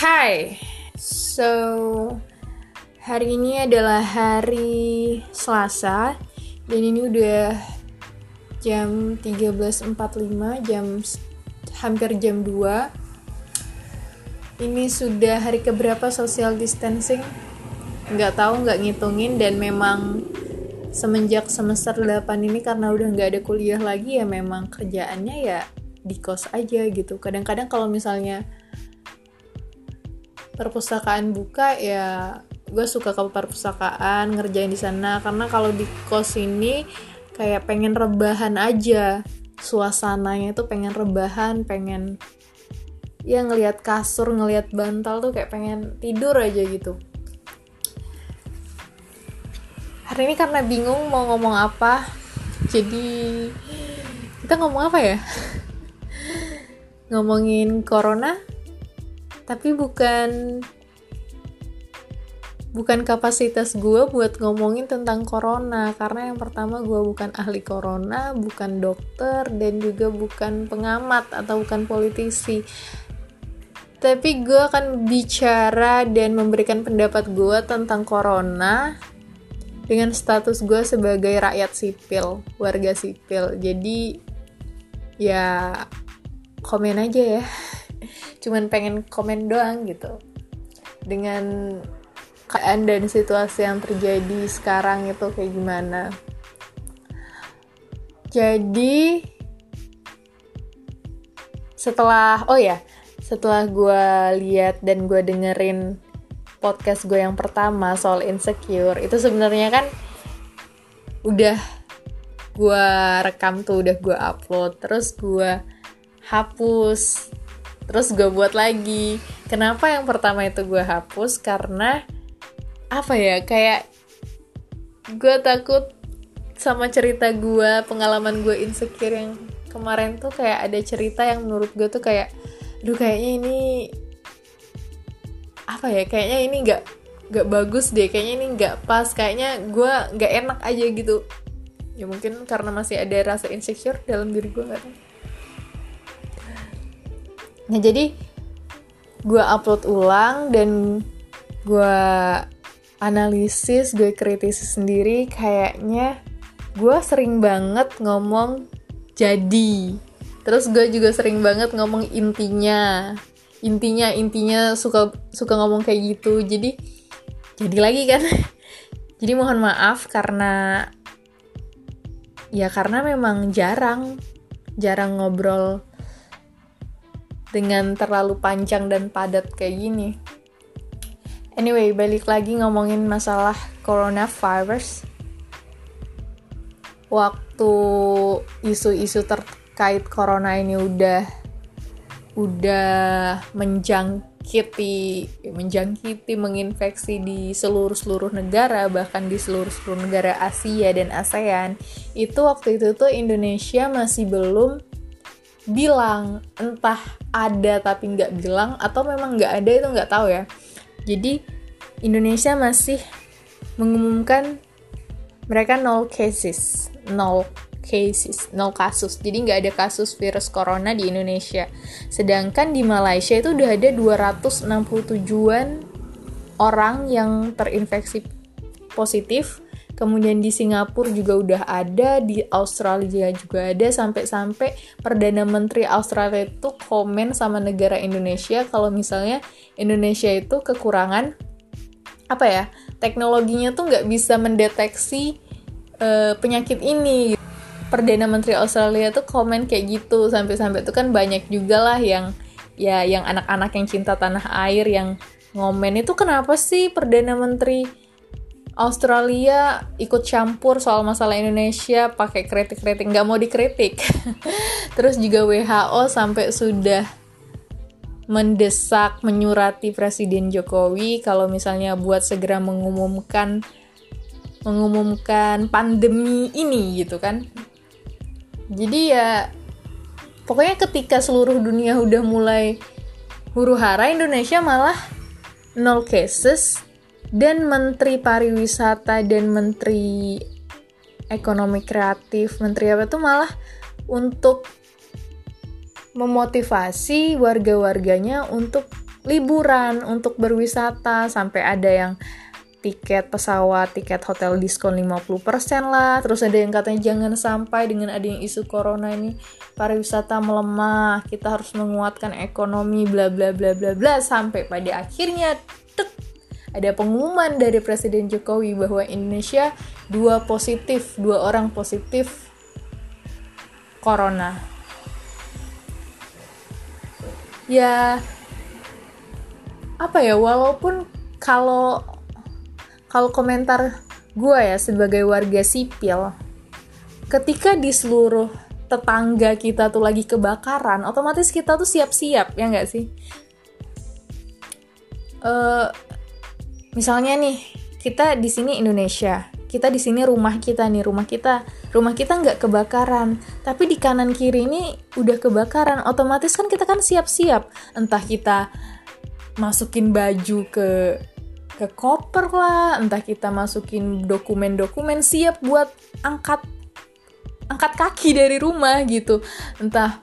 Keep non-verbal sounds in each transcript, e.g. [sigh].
Hai, so hari ini adalah hari Selasa dan ini udah jam 13.45, jam hampir jam 2. Ini sudah hari keberapa social distancing? Nggak tahu, nggak ngitungin dan memang semenjak semester 8 ini karena udah nggak ada kuliah lagi ya memang kerjaannya ya di kos aja gitu. Kadang-kadang kalau misalnya perpustakaan buka ya gue suka ke perpustakaan ngerjain di sana. Karena kalau di kos ini kayak pengen rebahan aja. Suasananya itu pengen rebahan pengen ya ngelihat kasur ngelihat bantal tuh kayak pengen tidur aja gitu. Hari ini karena bingung mau ngomong apa jadi kita ngomong apa ya? [laughs] Ngomongin corona tapi bukan bukan kapasitas gue buat ngomongin tentang corona. Karena yang pertama gue bukan ahli corona bukan dokter dan juga bukan pengamat atau bukan politisi. Tapi gue akan bicara dan memberikan pendapat gue tentang corona dengan status gue sebagai rakyat sipil warga sipil. Jadi ya komen aja ya cuman pengen komen doang gitu. Dengan keadaan dan situasi yang terjadi sekarang itu kayak gimana. Jadi setelah oh ya setelah gue lihat dan gue dengerin podcast gue yang pertama soal insecure itu sebenarnya kan udah gue rekam tuh udah gue upload terus gue hapus terus gue buat lagi. Kenapa yang pertama itu gue hapus? Karena apa ya kayak gue takut sama cerita gue pengalaman gue insecure yang kemarin tuh kayak ada cerita yang menurut gue tuh kayak duh kayaknya ini apa ya kayaknya ini nggak nggak bagus deh kayaknya ini nggak pas kayaknya gue nggak enak aja gitu. Ya mungkin karena masih ada rasa insecure dalam diri gue nggak tahu Nah jadi gue upload ulang dan gue analisis, gue kritisi sendiri kayaknya gue sering banget ngomong jadi. Terus gue juga sering banget ngomong intinya. Intinya intinya suka suka ngomong kayak gitu. Jadi jadi lagi kan. [laughs] jadi mohon maaf karena ya karena memang jarang jarang ngobrol dengan terlalu panjang dan padat kayak gini. Anyway, balik lagi ngomongin masalah coronavirus. Waktu isu-isu terkait corona ini udah udah menjangkiti menjangkiti menginfeksi di seluruh seluruh negara bahkan di seluruh seluruh negara Asia dan ASEAN itu waktu itu tuh Indonesia masih belum bilang entah ada tapi nggak bilang atau memang nggak ada itu nggak tahu ya. Jadi Indonesia masih mengumumkan mereka nol cases nol cases nol kasus. Jadi nggak ada kasus virus corona di Indonesia. Sedangkan di Malaysia itu udah ada 267an orang yang terinfeksi positif kemudian di Singapura juga udah ada, di Australia juga ada, sampai-sampai Perdana Menteri Australia itu komen sama negara Indonesia kalau misalnya Indonesia itu kekurangan apa ya teknologinya tuh nggak bisa mendeteksi uh, penyakit ini. Perdana Menteri Australia tuh komen kayak gitu sampai-sampai itu kan banyak juga lah yang ya yang anak-anak yang cinta tanah air yang ngomen itu kenapa sih Perdana Menteri Australia ikut campur soal masalah Indonesia pakai kritik-kritik nggak mau dikritik. [laughs] Terus juga WHO sampai sudah mendesak menyurati Presiden Jokowi kalau misalnya buat segera mengumumkan mengumumkan pandemi ini gitu kan. Jadi ya pokoknya ketika seluruh dunia udah mulai huru hara Indonesia malah nol cases dan Menteri Pariwisata dan Menteri Ekonomi Kreatif, Menteri apa tuh malah untuk memotivasi warga-warganya untuk liburan untuk berwisata sampai ada yang tiket pesawat, tiket hotel diskon 50% lah. Terus ada yang katanya jangan sampai dengan adanya isu corona ini pariwisata melemah, kita harus menguatkan ekonomi bla bla bla bla bla sampai pada akhirnya ada pengumuman dari Presiden Jokowi bahwa Indonesia dua positif, dua orang positif corona. Ya apa ya walaupun kalau kalau komentar gue ya sebagai warga sipil ketika di seluruh tetangga kita tuh lagi kebakaran otomatis kita tuh siap-siap ya nggak sih uh, misalnya nih kita di sini Indonesia kita di sini rumah kita nih rumah kita rumah kita nggak kebakaran tapi di kanan kiri ini udah kebakaran otomatis kan kita kan siap-siap entah kita masukin baju ke ke koper lah, entah kita masukin dokumen-dokumen siap buat angkat angkat kaki dari rumah gitu. Entah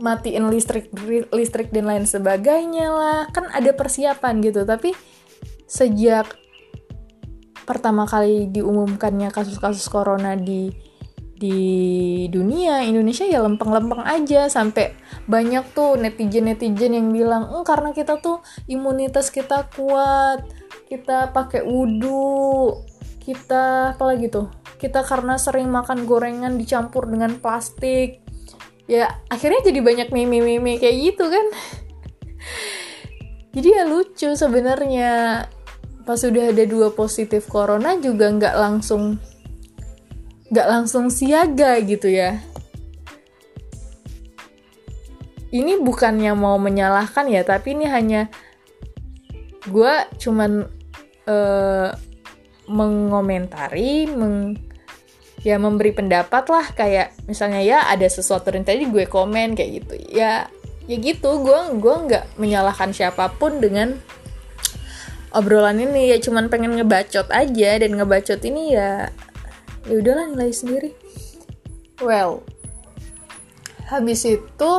matiin listrik listrik dan lain sebagainya lah. Kan ada persiapan gitu, tapi sejak pertama kali diumumkannya kasus-kasus corona di di dunia Indonesia ya lempeng-lempeng aja. Sampai banyak tuh netizen-netizen yang bilang eh, karena kita tuh imunitas kita kuat kita pakai wudhu kita apa lagi tuh kita karena sering makan gorengan dicampur dengan plastik. Ya akhirnya jadi banyak meme-meme kayak gitu kan. [laughs] Jadi ya lucu sebenarnya pas sudah ada dua positif corona juga nggak langsung nggak langsung siaga gitu ya. Ini bukannya mau menyalahkan ya tapi ini hanya gue cuman uh, mengomentari meng ya memberi pendapat lah kayak misalnya ya ada sesuatu yang tadi gue komen kayak gitu. Ya ya gitu gue gue nggak menyalahkan siapa pun dengan obrolan ini ya cuman pengen ngebacot aja dan ngebacot ini ya ya udahlah nilai sendiri well habis itu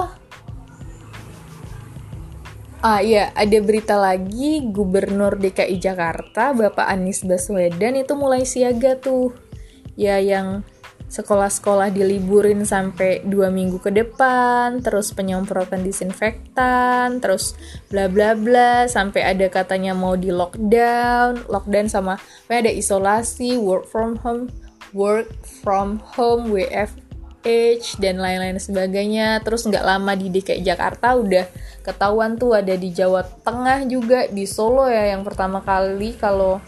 Ah iya, ada berita lagi Gubernur DKI Jakarta Bapak Anies Baswedan itu mulai siaga tuh. Ya yang sekolah-sekolah diliburin sampai dua minggu ke depan, terus penyemprotan disinfektan, terus bla bla bla, sampai ada katanya mau di lockdown, lockdown sama ada isolasi, work from home, work from home WFH dan lain-lain sebagainya. Terus nggak lama di DKI Jakarta udah ketahuan tuh ada di Jawa Tengah juga di Solo ya yang pertama kali kalau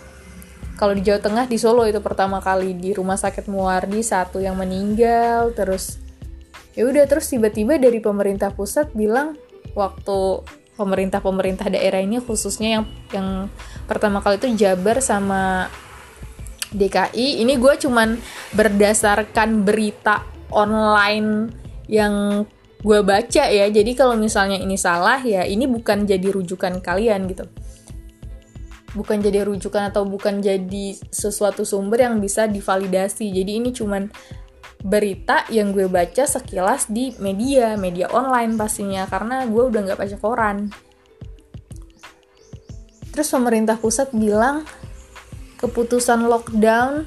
kalau di Jawa Tengah di Solo itu pertama kali di rumah sakit Muardi satu yang meninggal terus ya udah terus tiba-tiba dari pemerintah pusat bilang waktu pemerintah-pemerintah daerah ini khususnya yang yang pertama kali itu Jabar sama DKI ini gue cuman berdasarkan berita online yang gue baca ya. Jadi kalau misalnya ini salah ya ini bukan jadi rujukan kalian gitu bukan jadi rujukan atau bukan jadi sesuatu sumber yang bisa divalidasi jadi ini cuman berita yang gue baca sekilas di media media online pastinya karena gue udah nggak baca koran terus pemerintah pusat bilang keputusan lockdown,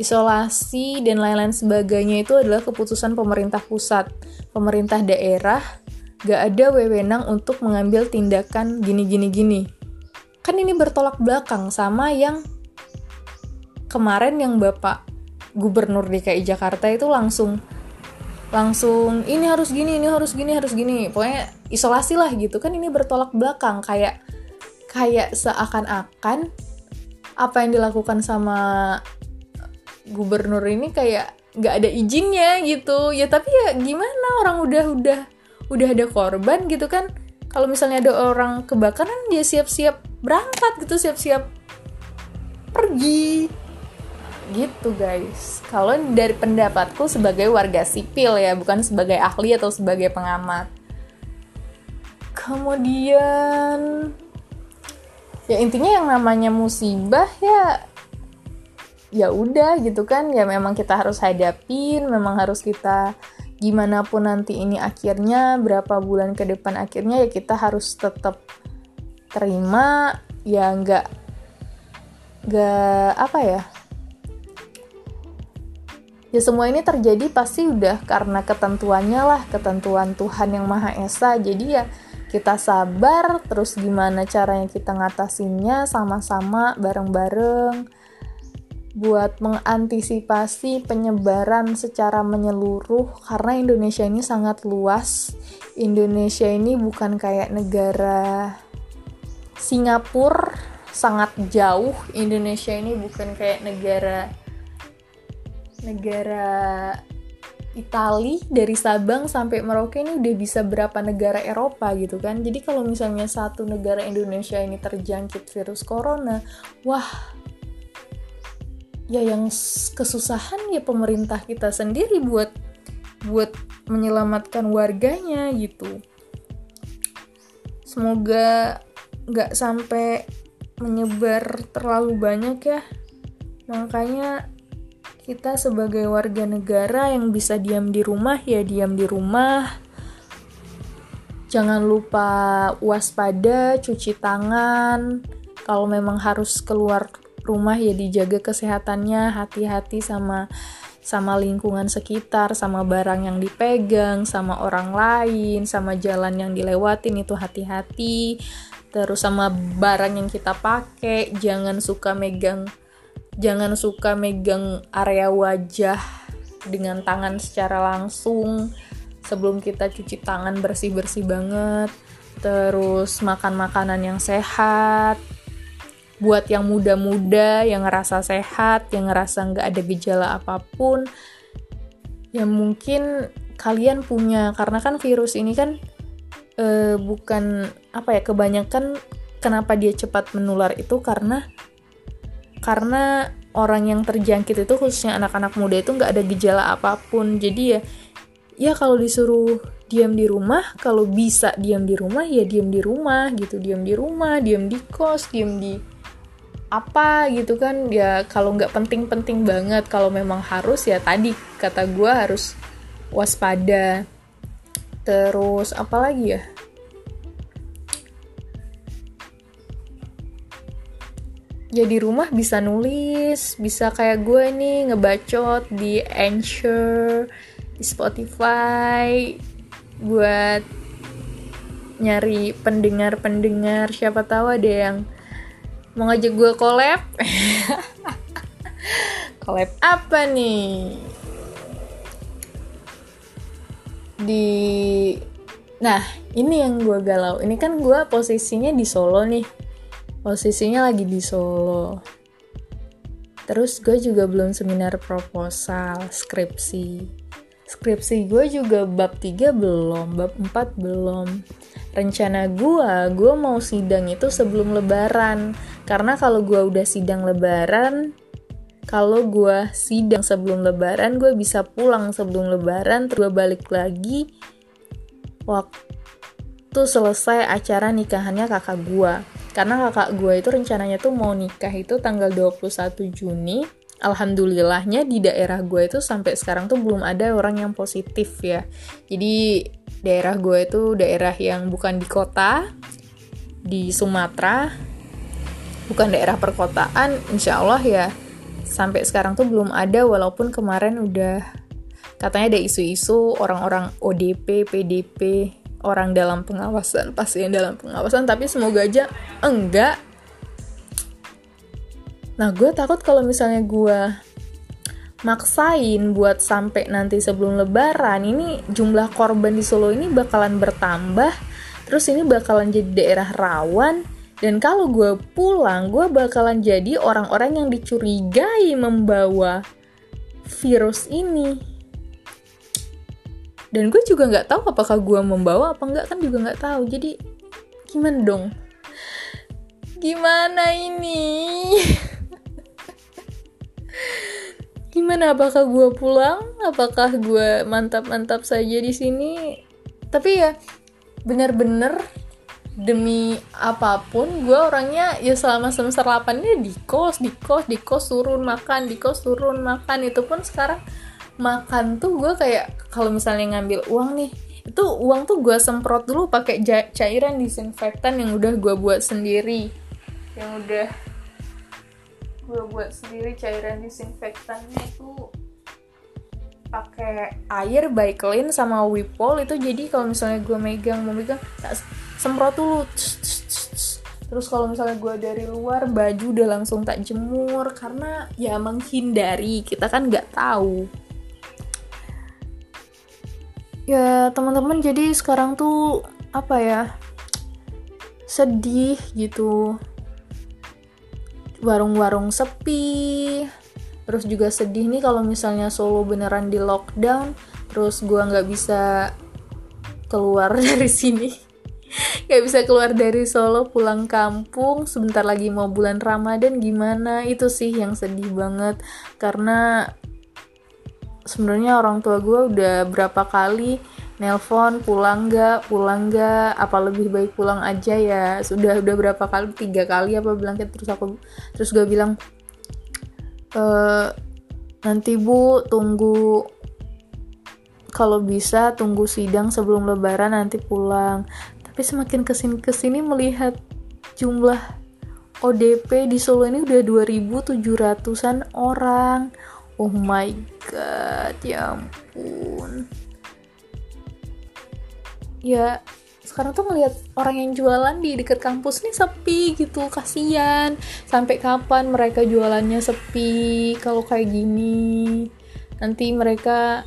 isolasi, dan lain-lain sebagainya itu adalah keputusan pemerintah pusat. Pemerintah daerah gak ada wewenang untuk mengambil tindakan gini-gini-gini. Kan ini bertolak belakang sama yang kemarin yang Bapak Gubernur DKI Jakarta itu langsung langsung ini harus gini, ini harus gini, harus gini. Pokoknya isolasi lah gitu. Kan ini bertolak belakang kayak kayak seakan-akan apa yang dilakukan sama gubernur ini kayak nggak ada izinnya gitu ya tapi ya gimana orang udah udah udah ada korban gitu kan kalau misalnya ada orang kebakaran dia siap-siap berangkat gitu siap-siap pergi. Gitu guys. Kalau dari pendapatku sebagai warga sipil ya bukan sebagai ahli atau sebagai pengamat. Kemudian ya intinya yang namanya musibah ya ya udah gitu kan. Ya memang kita harus hadapin memang harus kita gimana pun nanti ini akhirnya berapa bulan ke depan akhirnya ya kita harus tetap terima ya nggak nggak apa ya? Ya semua ini terjadi pasti udah karena ketentuannya lah ketentuan Tuhan yang Maha Esa. Jadi ya kita sabar terus gimana caranya kita ngatasinnya sama-sama bareng-bareng buat mengantisipasi penyebaran secara menyeluruh. Karena Indonesia ini sangat luas. Indonesia ini bukan kayak negara Singapura sangat jauh. Indonesia ini bukan kayak negara negara Itali dari Sabang sampai Merauke ini udah bisa berapa negara Eropa gitu kan. Jadi kalau misalnya satu negara Indonesia ini terjangkit virus corona wah ya yang kesusahan ya pemerintah kita sendiri buat buat menyelamatkan warganya gitu. Semoga nggak sampai menyebar terlalu banyak ya. Makanya kita sebagai warga negara yang bisa diam di rumah ya diam di rumah. Jangan lupa waspada cuci tangan. Kalau memang harus keluar rumah ya dijaga kesehatannya. Hati-hati sama sama lingkungan sekitar, sama barang yang dipegang, sama orang lain, sama jalan yang dilewatin itu hati-hati. Terus sama barang yang kita pakai, jangan suka megang jangan suka megang area wajah dengan tangan secara langsung. Sebelum kita cuci tangan bersih-bersih banget. Terus makan makanan yang sehat. Buat yang muda-muda yang ngerasa sehat yang ngerasa nggak ada gejala apa pun ya mungkin kalian punya. Karena kan virus ini kan e, bukan apa ya kebanyakan kenapa dia cepat menular itu karena karena orang yang terjangkit itu khususnya anak-anak muda itu nggak ada gejala apa pun. Jadi ya ya kalau disuruh diam di rumah kalau bisa diam di rumah ya diam di rumah gitu. Diam di rumah diam di kos diam di apa gitu kan. Ya kalau nggak penting-penting banget kalau memang harus ya tadi kata gue harus waspada. Terus apa lagi ya ya di rumah bisa nulis bisa kayak gue nih ngebacot di Anchor di Spotify buat nyari pendengar-pendengar. Siapa tahu ada yang mau ngajak gue collab. [laughs] Collab apa nih? Di nah ini yang gue galau. Ini kan gue posisinya di Solo nih posisinya lagi di Solo. Terus gue juga belum seminar proposal skripsi. Skripsi gue juga bab 3 belum bab 4 belum. Rencana gue gue mau sidang itu sebelum lebaran. Karena kalau gue udah sidang lebaran kalau gue sidang sebelum lebaran gue bisa pulang sebelum lebaran terus gue balik lagi waktu selesai acara nikahannya kakak gue karena kakak gue itu rencananya tuh mau nikah itu tanggal 21 Juni. Alhamdulillahnya di daerah gue itu sampai sekarang tuh belum ada orang yang positif ya. Jadi daerah gue itu daerah yang bukan di kota di Sumatera bukan daerah perkotaan insya Allah ya. Sampai sekarang tuh belum ada walaupun kemarin udah katanya ada isu-isu orang-orang ODP, PDP orang dalam pengawasan pasien dalam pengawasan tapi semoga aja enggak. Nah gue takut kalau misalnya gue maksain buat sampai nanti sebelum lebaran ini jumlah korban di Solo ini bakalan bertambah terus ini bakalan jadi daerah rawan dan kalau gue pulang gue bakalan jadi orang-orang yang dicurigai membawa virus ini dan gue juga nggak tahu apakah gue membawa apa enggak kan juga nggak tahu. Jadi gimana dong? Gimana ini? [laughs] Gimana? Apakah gue pulang? Apakah gue mantap-mantap saja di sini? Tapi ya bener-bener demi apa pun gue orangnya ya selama semester 8 ini di kos di kos di kos turun makan di kos turun makan. Itu pun sekarang makan tuh gue kayak kalau misalnya ngambil uang nih itu uang tuh gue semprot dulu pakai cairan disinfektan yang udah gue buat sendiri. Yang udah gue buat sendiri cairan disinfektannya tuh pakai air by clean sama Wipol itu. Jadi kalau misalnya gue megang mau megang semprot dulu. Terus kalau misalnya gue dari luar baju udah langsung tak jemur. Karena ya menghindari kita kan nggak tahu ya teman-teman jadi sekarang tuh apa ya sedih gitu. Warung-warung sepi terus juga sedih nih kalau misalnya Solo beneran di lockdown terus gue nggak bisa keluar [laughs] dari sini. Nggak bisa keluar dari Solo pulang kampung sebentar lagi mau bulan Ramadan gimana? Itu sih yang sedih banget karena sebenarnya orang tua gue udah berapa kali nelpon pulang nggak? Pulang nggak? Apa lebih baik pulang aja ya? Sudah udah berapa kali? Tiga kali apa bilang terus aku terus gue bilang e, nanti bu tunggu kalau bisa tunggu sidang sebelum lebaran nanti pulang. Tapi semakin ke sini ke sini melihat jumlah ODP di Solo ini udah 2700-an orang oh my god ya ampun. Ya sekarang tuh ngeliat orang yang jualan di dekat kampus nih sepi gitu kasihan. Sampai kapan mereka jualannya sepi kalau kayak gini? Nanti mereka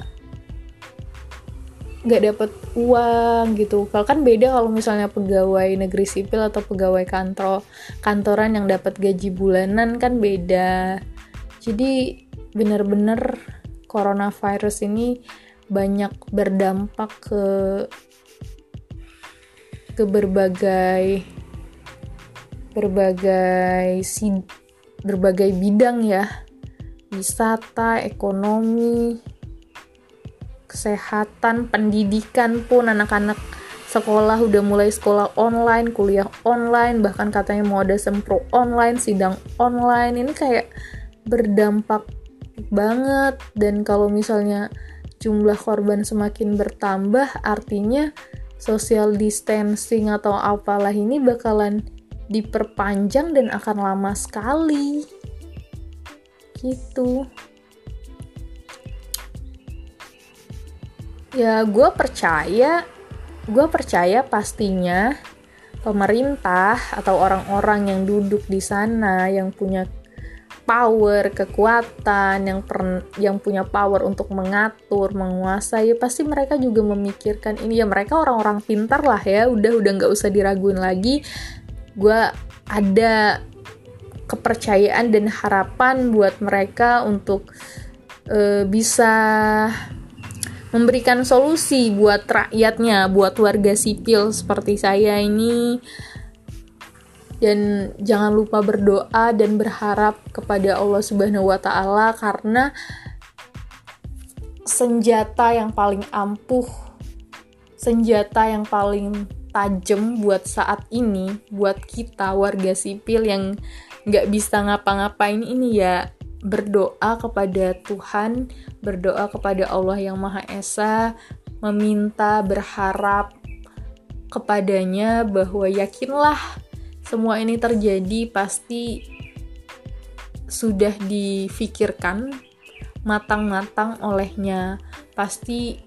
nggak dapat uang gitu. Kalau kan beda kalau misalnya pegawai negeri sipil atau pegawai kantor kantoran yang dapat gaji bulanan kan beda. Jadi bener-bener coronavirus ini banyak berdampak ke ke berbagai berbagai si berbagai bidang ya. Wisata ekonomi kesehatan pendidikan pun anak-anak sekolah udah mulai sekolah online kuliah online bahkan katanya mau ada sempro online sidang online. Ini kayak berdampak banget. Dan kalau misalnya jumlah korban semakin bertambah artinya social distancing atau apalah ini bakalan diperpanjang dan akan lama sekali. Gitu. Ya gue percaya gue percaya pastinya pemerintah atau orang-orang yang duduk di sana yang punya power, kekuatan, yang per, yang punya power untuk mengatur, menguasai, ya pasti mereka juga memikirkan ini. Ya mereka orang-orang pintar lah ya, udah udah nggak usah diraguin lagi. Gue ada kepercayaan dan harapan buat mereka untuk uh, bisa memberikan solusi buat rakyatnya, buat warga sipil seperti saya ini dan jangan lupa berdoa dan berharap kepada Allah Subhanahu wa taala karena senjata yang paling ampuh, senjata yang paling tajam buat saat ini, buat kita warga sipil yang nggak bisa ngapa-ngapain ini ya berdoa kepada Tuhan, berdoa kepada Allah yang Maha Esa, meminta, berharap kepadanya bahwa yakinlah semua ini terjadi pasti sudah difikirkan matang-matang olehnya. Pasti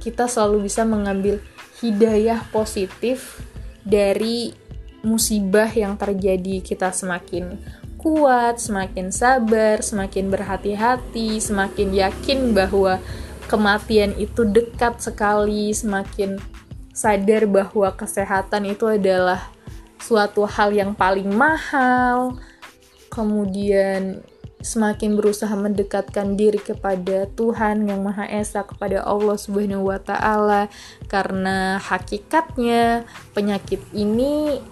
kita selalu bisa mengambil hidayah positif dari musibah yang terjadi. Kita semakin kuat, semakin sabar, semakin berhati-hati, semakin yakin bahwa kematian itu dekat sekali, semakin sadar bahwa kesehatan itu adalah suatu hal yang paling mahal, kemudian semakin berusaha mendekatkan diri kepada Tuhan yang Maha Esa, kepada Allah Subhanahu wa Ta'ala, karena hakikatnya penyakit ini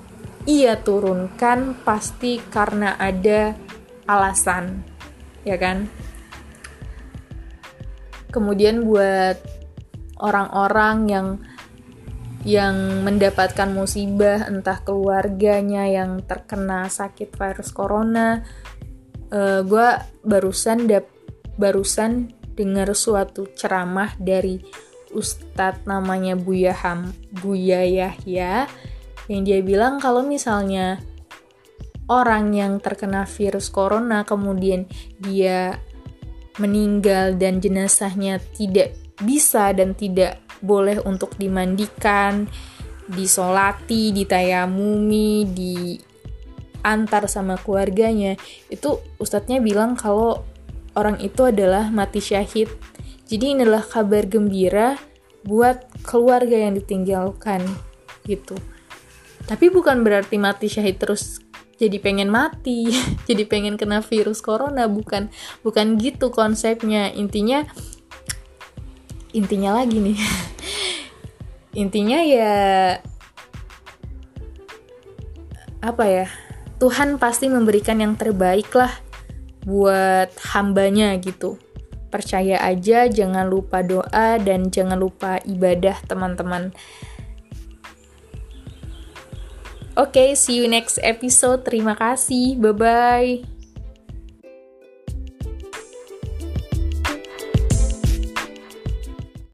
ia turunkan pasti karena ada alasan, ya kan? Kemudian buat orang-orang yang yang mendapatkan musibah entah keluarganya yang terkena sakit virus corona. Uh, eh, gue barusan dap barusan dengar suatu ceramah dari ustadz namanya Buya Ham Buya Yahya yang dia bilang kalau misalnya orang yang terkena virus corona kemudian dia meninggal dan jenazahnya tidak bisa dan tidak boleh untuk dimandikan, disolati, ditayamumi, diantar sama keluarganya. Itu ustadznya bilang kalau orang itu adalah mati syahid. Jadi inilah kabar gembira buat keluarga yang ditinggalkan gitu. Tapi bukan berarti mati syahid terus jadi pengen mati, [laughs] jadi pengen kena virus corona, bukan bukan gitu konsepnya. Intinya intinya lagi nih. [laughs] intinya ya apa ya? Tuhan pasti memberikan yang terbaik lah buat hambanya gitu. Percaya aja, jangan lupa doa dan jangan lupa ibadah teman-teman. Oke, okay, see you next episode. Terima kasih. Bye bye.